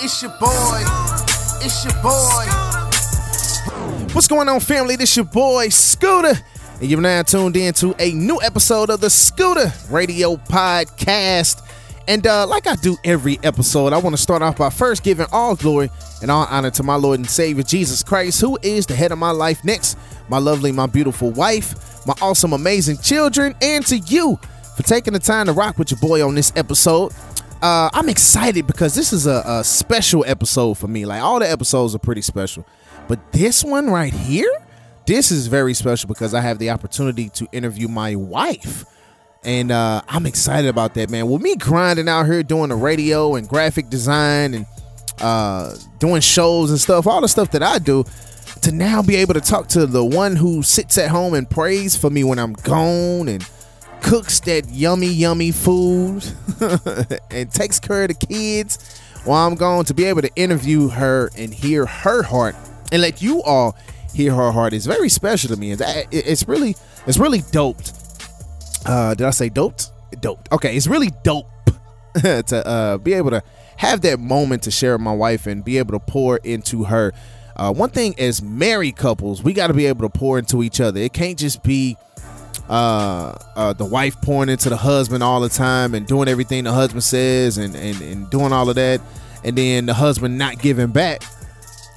It's your boy. It's your boy. What's going on, family? This your boy Scooda, and you're now tuned in to a new episode of the Scooda Radio Podcast. And uh, like I do every episode, I want to start off by first giving all glory and all honor to my Lord and Savior Jesus Christ, who is the head of my life. Next, my lovely, my beautiful wife, my awesome, amazing children, and to you for taking the time to rock with your boy on this episode. Uh, I'm excited because this is a, a special episode for me. Like all the episodes are pretty special, but this one right here, this is very special because I have the opportunity to interview my wife. And uh, I'm excited about that, man. With me grinding out here doing the radio and graphic design and uh, doing shows and stuff, all the stuff that I do, to now be able to talk to the one who sits at home and prays for me when I'm gone and cooks that yummy, yummy food and takes care of the kids while I'm gone, to be able to interview her and hear her heart and let you all hear her heart is very special to me. And it's really, it's really doped uh, did I say doped? Doped. Okay, it's really dope to uh, be able to have that moment to share with my wife and be able to pour into her. Uh, one thing as married couples, we got to be able to pour into each other. It can't just be uh, uh, the wife pouring into the husband all the time and doing everything the husband says and, and, and doing all of that, and then the husband not giving back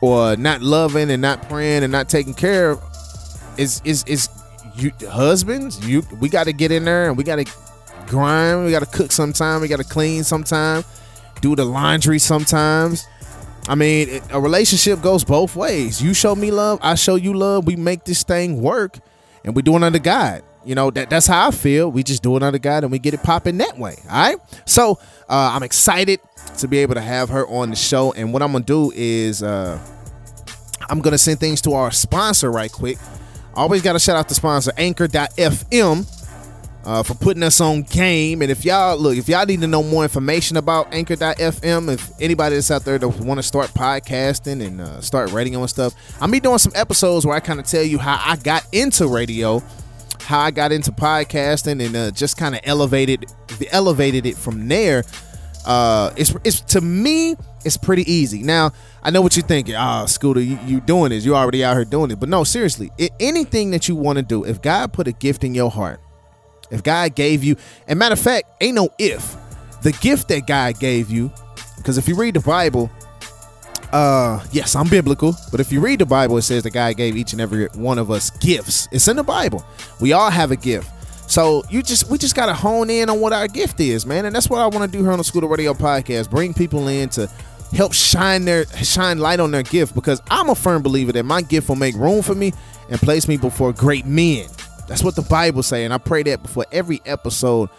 or not loving and not praying and not taking care of. Is is is you husbands, you we got to get in there and we got to grind. We got to cook sometime. We got to clean sometime. Do the laundry sometimes. I mean, a relationship goes both ways. You show me love, I show you love. We make this thing work, and we do it under God. You know that that's how I feel. We just do it under God, and we get it popping that way. All right. So uh, I'm excited to be able to have her on the show. And what I'm gonna do is uh, I'm gonna send things to our sponsor right quick. Always got to shout out the sponsor, Anchor.fm. Uh, for putting us on game. And if y'all look, if y'all need to know more information about Anchor.fm, if anybody that's out there that want to start podcasting and uh, start radio and stuff, I'm be doing some episodes where I kind of tell you how I got into radio, how I got into podcasting, and uh, just kind of elevated elevated it from there. Uh, it's it's to me, it's pretty easy. Now I know what you're thinking. Ah, oh, Scooda, you, you doing this. You already out here doing it. But no, seriously, it, anything that you want to do, if God put a gift in your heart, if God gave you, and matter of fact, ain't no if, the gift that God gave you, because if you read the Bible, uh, yes, I'm biblical, but if you read the Bible, it says that God gave each and every one of us gifts. It's in the Bible. We all have a gift. So you just we just gotta hone in on what our gift is, man. And that's what I want to do here on the Scooda Radio Podcast. Bring people in to help shine their shine light on their gift because I'm a firm believer that my gift will make room for me and place me before great men. That's what the Bible say, and I pray that before every episode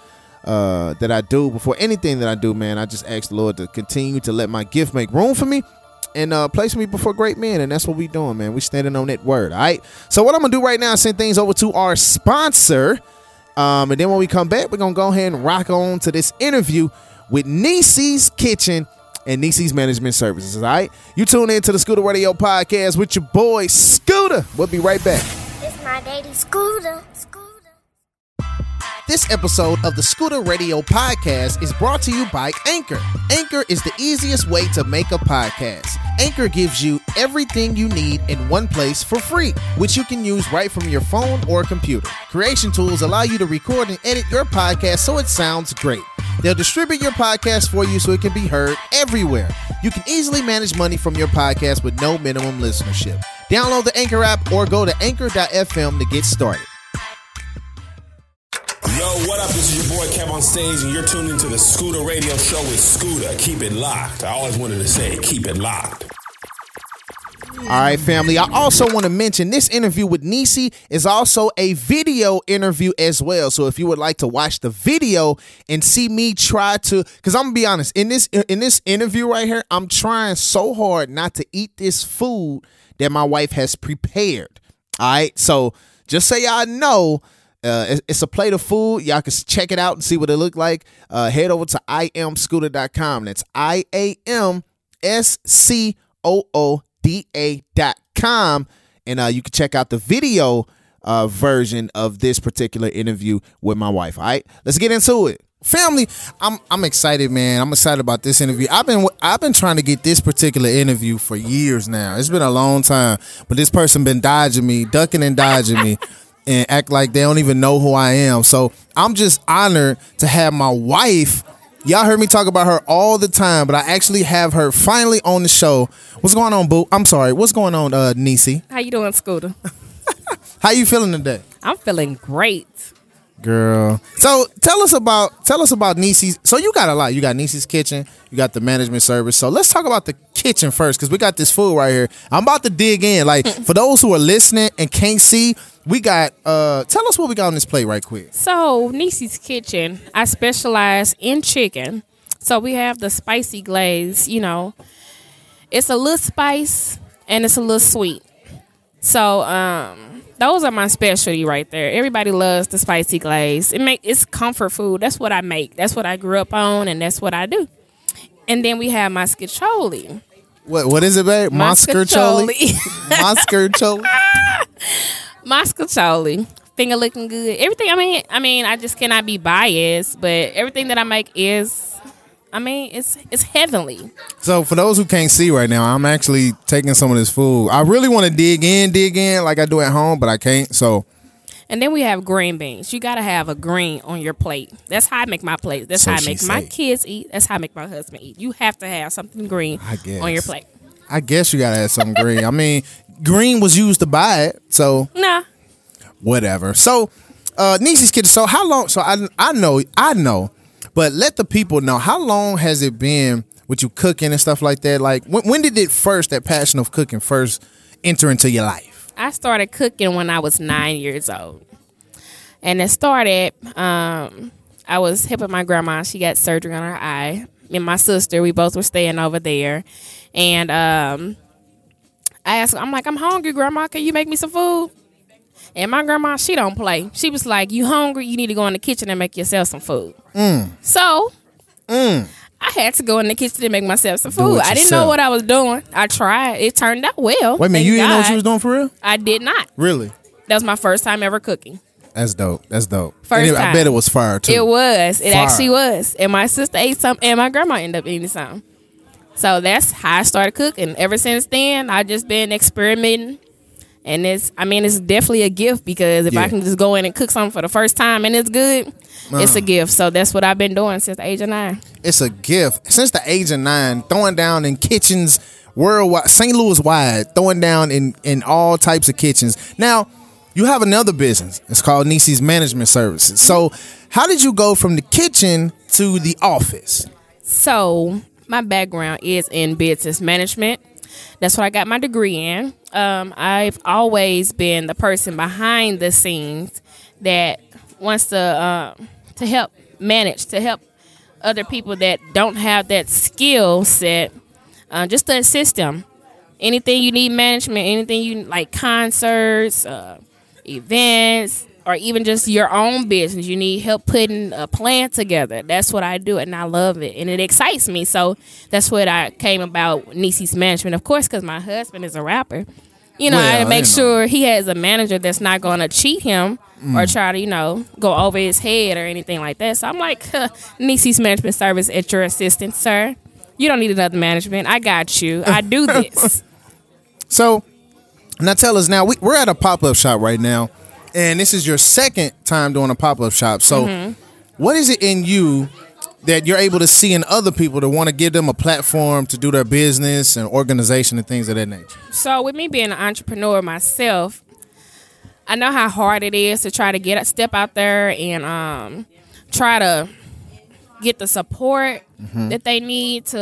uh, that I do, before anything that I do, man. I just ask the Lord to continue to let my gift make room for me and uh, place me before great men, and that's what we doing, man. We standing on that word, all right. So what I'm gonna do right now is send things over to our sponsor, um, and then when we come back, we're gonna go ahead and rock on to this interview with Nisie's Kitchen and Nisie's Management Services. All right, you tune in to the Scooda Radio Podcast with your boy Scooda. We'll be right back. My daddy Scooda. Scooda. This episode of the Scooda Radio Podcast is brought to you by Anchor. Anchor is the easiest way to make a podcast. Anchor gives you everything you need in one place for free, which you can use right from your phone or computer. Creation tools allow you to record and edit your podcast so it sounds great. They'll distribute your podcast for you so it can be heard everywhere. You can easily manage money from your podcast with no minimum listenership. Download the Anchor app or go to anchor.fm to get started. Yo, what up? This is your boy Kev on stage, and you're tuned into the Scooda Radio Show with Scooda. Keep it locked. I always wanted to say, keep it locked. All right, family. I also want to mention this interview with Nisie is also a video interview as well. So if you would like to watch the video and see me try to, because I'm gonna be honest, in this in this interview right here, I'm trying so hard not to eat this food that my wife has prepared. All right, so just so y'all know. Uh, it's, a plate of food. Y'all can check it out and see what it look like. Uh, head over to iamscooda.com. That's I A M S C O O da.com and uh, you can check out the video uh, version of this particular interview with my wife. All right, let's get into it. family, I'm I'm excited, man. I'm excited about this interview. I've been I've been trying to get this particular interview for years now. It's been a long time, but this person been dodging me, ducking and dodging me. And act like they don't even know who I am. So I'm just honored to have my wife Y'all heard me talk about her all the time, but I actually have her finally on the show. What's going on, Boo? I'm sorry. What's going on, uh, Nisie? How you doing, Scooda? How you feeling today? I'm feeling great. Girl. So tell us about tell us about Nisie's. So you got a lot. You got Nisie's kitchen. You got the management service. So let's talk about the kitchen first, because we got this food right here. I'm about to dig in. Like for those who are listening and can't see, we got. uh Tell us what we got on this plate right quick. So Nisie's kitchen, I specialize in chicken. So we have the spicy glaze. You know, it's a little spice and it's a little sweet. So um, those are my specialty right there. Everybody loves the spicy glaze. It make it's comfort food. That's what I make. That's what I grew up on, and that's what I do. And then we have my. What what is it, babe? Mascarcholi. Mascarcholi. Mascacholi. Finger looking good. Everything. I mean, I mean, I just cannot be biased, but everything that I make is, I mean, it's it's heavenly. So for those who can't see right now, I'm actually taking some of this food. I really want to dig in, dig in like I do at home, but I can't. So And then we have green beans. You got to have a green on your plate. That's how I make my plate. That's So how I make my say. kids eat. That's how I make my husband eat. You have to have something green I guess. on your plate. I guess you gotta have some green. I mean, green was used to buy it, so Nah. whatever. So, uh, Nisie's kitchen. So how long? So I I know I know, but let the people know how long has it been with you cooking and stuff like that. Like when when did it first that passion of cooking first enter into your life? I started cooking when I was nine years old. And it started, um, I was helping my grandma. She got surgery on her eye. Me and my sister, we both were staying over there. And um, I asked, I'm like, I'm hungry, grandma. Can you make me some food? And my grandma, she don't play. She was like, "You hungry? You need to go in the kitchen and make yourself some food." Mm. So mm. I had to go in the kitchen and make myself some food. I didn't know what I was doing. I tried. It turned out well. Wait a minute, you didn't know what you was doing for real? I did not. Really? That was my first time ever cooking. That's dope. That's dope. First it- I bet it was fire too. It was. It Fire. actually was. And my sister ate some, and my grandma ended up eating some. So that's how I started cooking. Ever since then, I've just been experimenting. And it's, I mean, it's definitely a gift because if Yeah. I can just go in and cook something for the first time and it's good, it's a uh-huh. gift. So that's what I've been doing since the age of nine. it's a gift. Since the age of nine, throwing down in kitchens worldwide, St. Louis wide, throwing down in in all types of kitchens. Now, you have another business. It's called Nisie's Management Services. So, how did you go from the kitchen to the office? So my background is in business management. That's what I got my degree in. Um, I've always been the person behind the scenes that wants to uh, to help manage, to help other people that don't have that skill set, uh, just to assist them. Anything you need management, anything you like concerts, uh, events, or even just your own business, you need help putting a plan together. That's what I do, and I love it, and it excites me. So that's what I came about Nisie's management, of course, because my husband is a rapper. You know, Well, I make you know. sure he has a manager that's not going to cheat him or mm. try to, you know, go over his head or anything like that. So I'm like, huh, Nisie's management service at your assistance, sir. You don't need another management. I got you. I do this. So, now tell us now, we, we're at a pop up shop right now, and this is your second time doing a pop up shop. So, what is it in you that you're able to see in other people to want to give them a platform to do their business and organization and things of that nature? So with me being an entrepreneur myself, I know how hard it is to try to get step out there and um, try to get the support that they need to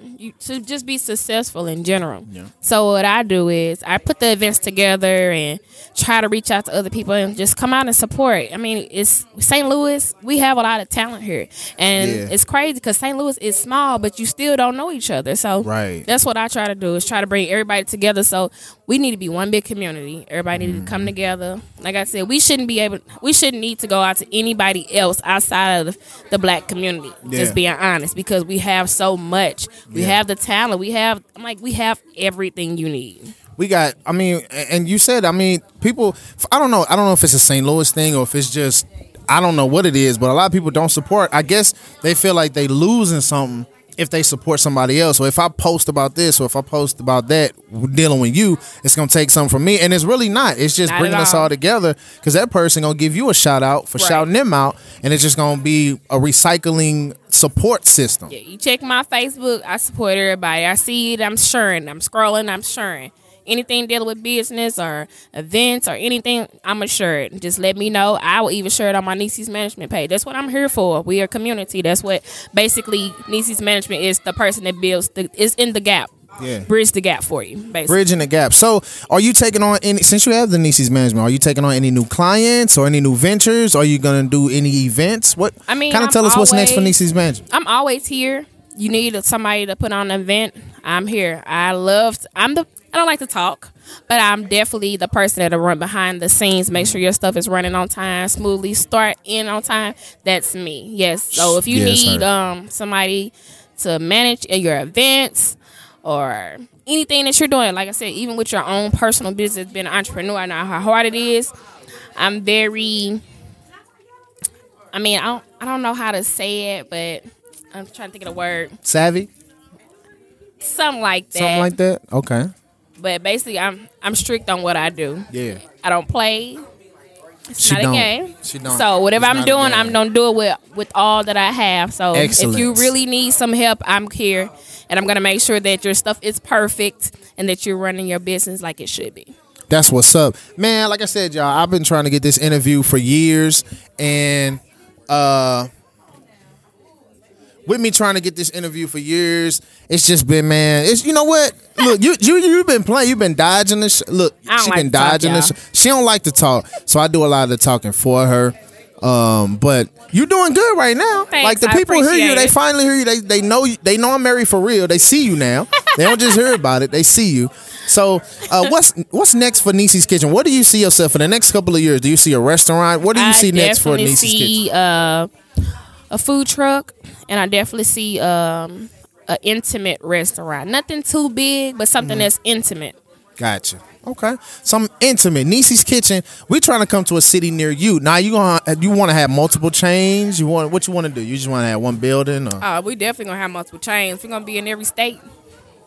um, you, to just be successful in general. So what I do is I put the events together and try to reach out to other people and just come out and support. I mean, it's St. Louis. We have a lot of talent here, and Yeah. it's crazy because St. Louis is small, but you still don't know each other. So Right. that's what I try to do is try to bring everybody together. So we need to be one big community. Everybody need to Mm-hmm. come together. Like I said, we shouldn't be able. We shouldn't need to go out to anybody else outside of the black community. Yeah. Just being honest, because we have so much. We Yeah. have the talent. We have. I'm like, we have everything you need. We got. I mean, and you said. I mean, people. I don't know. I don't know if it's a St. Louis thing or if it's just I don't know what it is, but a lot of people don't support. I guess they feel like they losing something if they support somebody else. So if I post about this or if I post about that dealing with you, it's gonna take something from me, and it's really not. It's just Not bringing at us all. all together because that person gonna give you a shout out for Right. shouting them out, and it's just gonna be a recycling support system. Yeah, you check my Facebook. I support everybody. I see it. I'm sharing. I'm scrolling. I'm sharing. Anything dealing with business or events or anything, I'm share it. Just let me know. I will even share it on my Nisie's Management page. That's what I'm here for. We are a community. That's what basically Nisie's Management is. The person that builds the is in the gap. Yeah. bridge the gap for you. Basically, Bridging the gap. So, are you taking on any? Since you have the Nisie's management, are you taking on any new clients or any new ventures? Are you gonna do any events? What? I mean, kind of I'm tell us what's next for Nisie's management. I'm always here. You need somebody to put on an event. I'm here. I love. I'm the. I don't like to talk, but I'm definitely the person that'll run behind the scenes, make sure your stuff is running on time, smoothly, start in on time. That's me. Yes. So if you need um somebody to manage your events or anything that you're doing, like I said, even with your own personal business, being an entrepreneur, I know how hard it is. I'm very I mean, I don't, I don't know how to say it, but I'm trying to think of the word. Savvy, Something like that. something like that. Okay. But basically, I'm I'm strict on what I do. Yeah. I don't play. It's She not don't. a game. She don't. So whatever It's I'm doing. I'm gonna do it with with all that I have. So if you really need some help, I'm here, and I'm gonna make sure that your stuff is perfect and that you're running your business like it should be. That's what's up, man. Like I said, y'all, I've been trying to get this interview for years, and uh, with me trying to get this interview for years, it's just been, man. It's you know what? Look, you you you've been playing, you've been dodging this. Look, she like been to talk, dodging this. She don't like to talk, so I do a lot of the talking for her. Um, but you're doing good right now. Thanks, like the people hear you, appreciate they finally hear you. They they know you, they know I'm married for real. They see you now. they don't just hear about it. They see you. So, uh, what's what's next for Nisie's Kitchen? What do you see yourself in the next couple of years? Do you see a restaurant? What do you I see next for Nisie's Nisie's Kitchen? uh, a food truck, and I definitely see um, an intimate restaurant. Nothing too big, but something Mm-hmm. that's intimate. Gotcha. Okay. Some intimate Nisie's Kitchen. We're trying to come to a city near you. Now you gonna you want to have multiple chains? You want what you want to do? You just want to have one building? Or? Uh, we definitely gonna have multiple chains. We're gonna be in every state.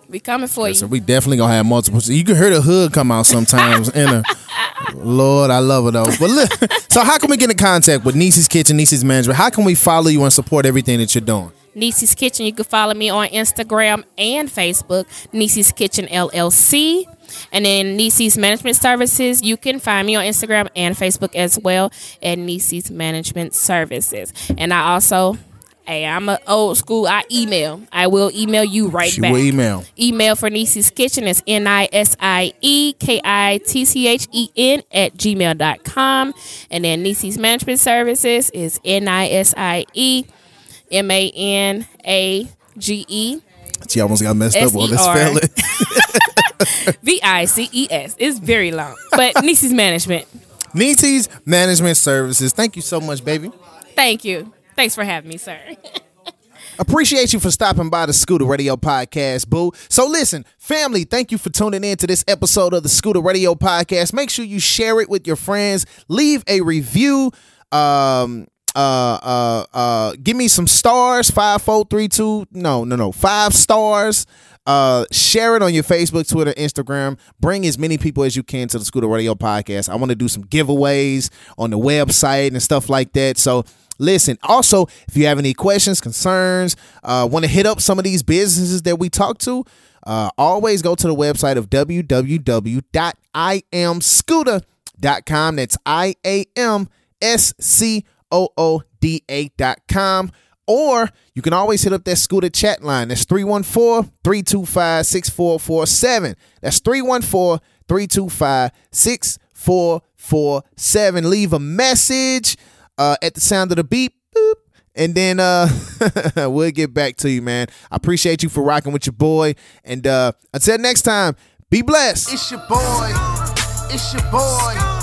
We coming for So you. we definitely gonna have multiple. You can hear the hood come out sometimes. in a Lord, I love it though. But look, so how can we get in contact with Nisie's Kitchen, Nisie's Management? How can we follow you and support everything that you're doing? Nisie's Kitchen. You can follow me on Instagram and Facebook, Nisie's Kitchen LLC. And then Nisie's Management Services, you can find me on Instagram and Facebook as well at Nisie's Management Services. And I also, hey, I'm a old school. I email. I will email you right She back. will email. Email for Nisie's Kitchen is N I S I E K I T C H E N at gmail.com. And then Nisie's Management Services is N I S I E M A N A G E She almost got messed up. Well, let's S-E-R. spell it. V I C E S. It's very long. But Nisie's Management. Nisie's Management Services. Thank you so much, baby. Thank you. Thanks for having me, sir. Appreciate you for stopping by the Scooda Radio Podcast, boo. So listen, family, thank you for tuning in to this episode of the Scooda Radio Podcast. Make sure you share it with your friends. Leave a review. Um uh uh uh give me some stars. Five, four, three, two. No, no, no. Five stars. Uh, share it on your Facebook, Twitter, Instagram. Bring as many people as you can to the Scooda Radio Podcast. I want to do some giveaways on the website and stuff like that. So listen. Also, if you have any questions, concerns, uh, want to hit up some of these businesses that we talk to, uh, always go to the website of www.iamscooda.com. That's I A M S C O O D A.com. Or you can always hit up that scooda chat line. That's 314 325 6447. That's 314 325 6447. Leave a message uh, at the sound of the beep. Boop, and then uh, we'll get back to you, man. I appreciate you for rocking with your boy. And uh, until next time, be blessed. It's your boy. It's your boy.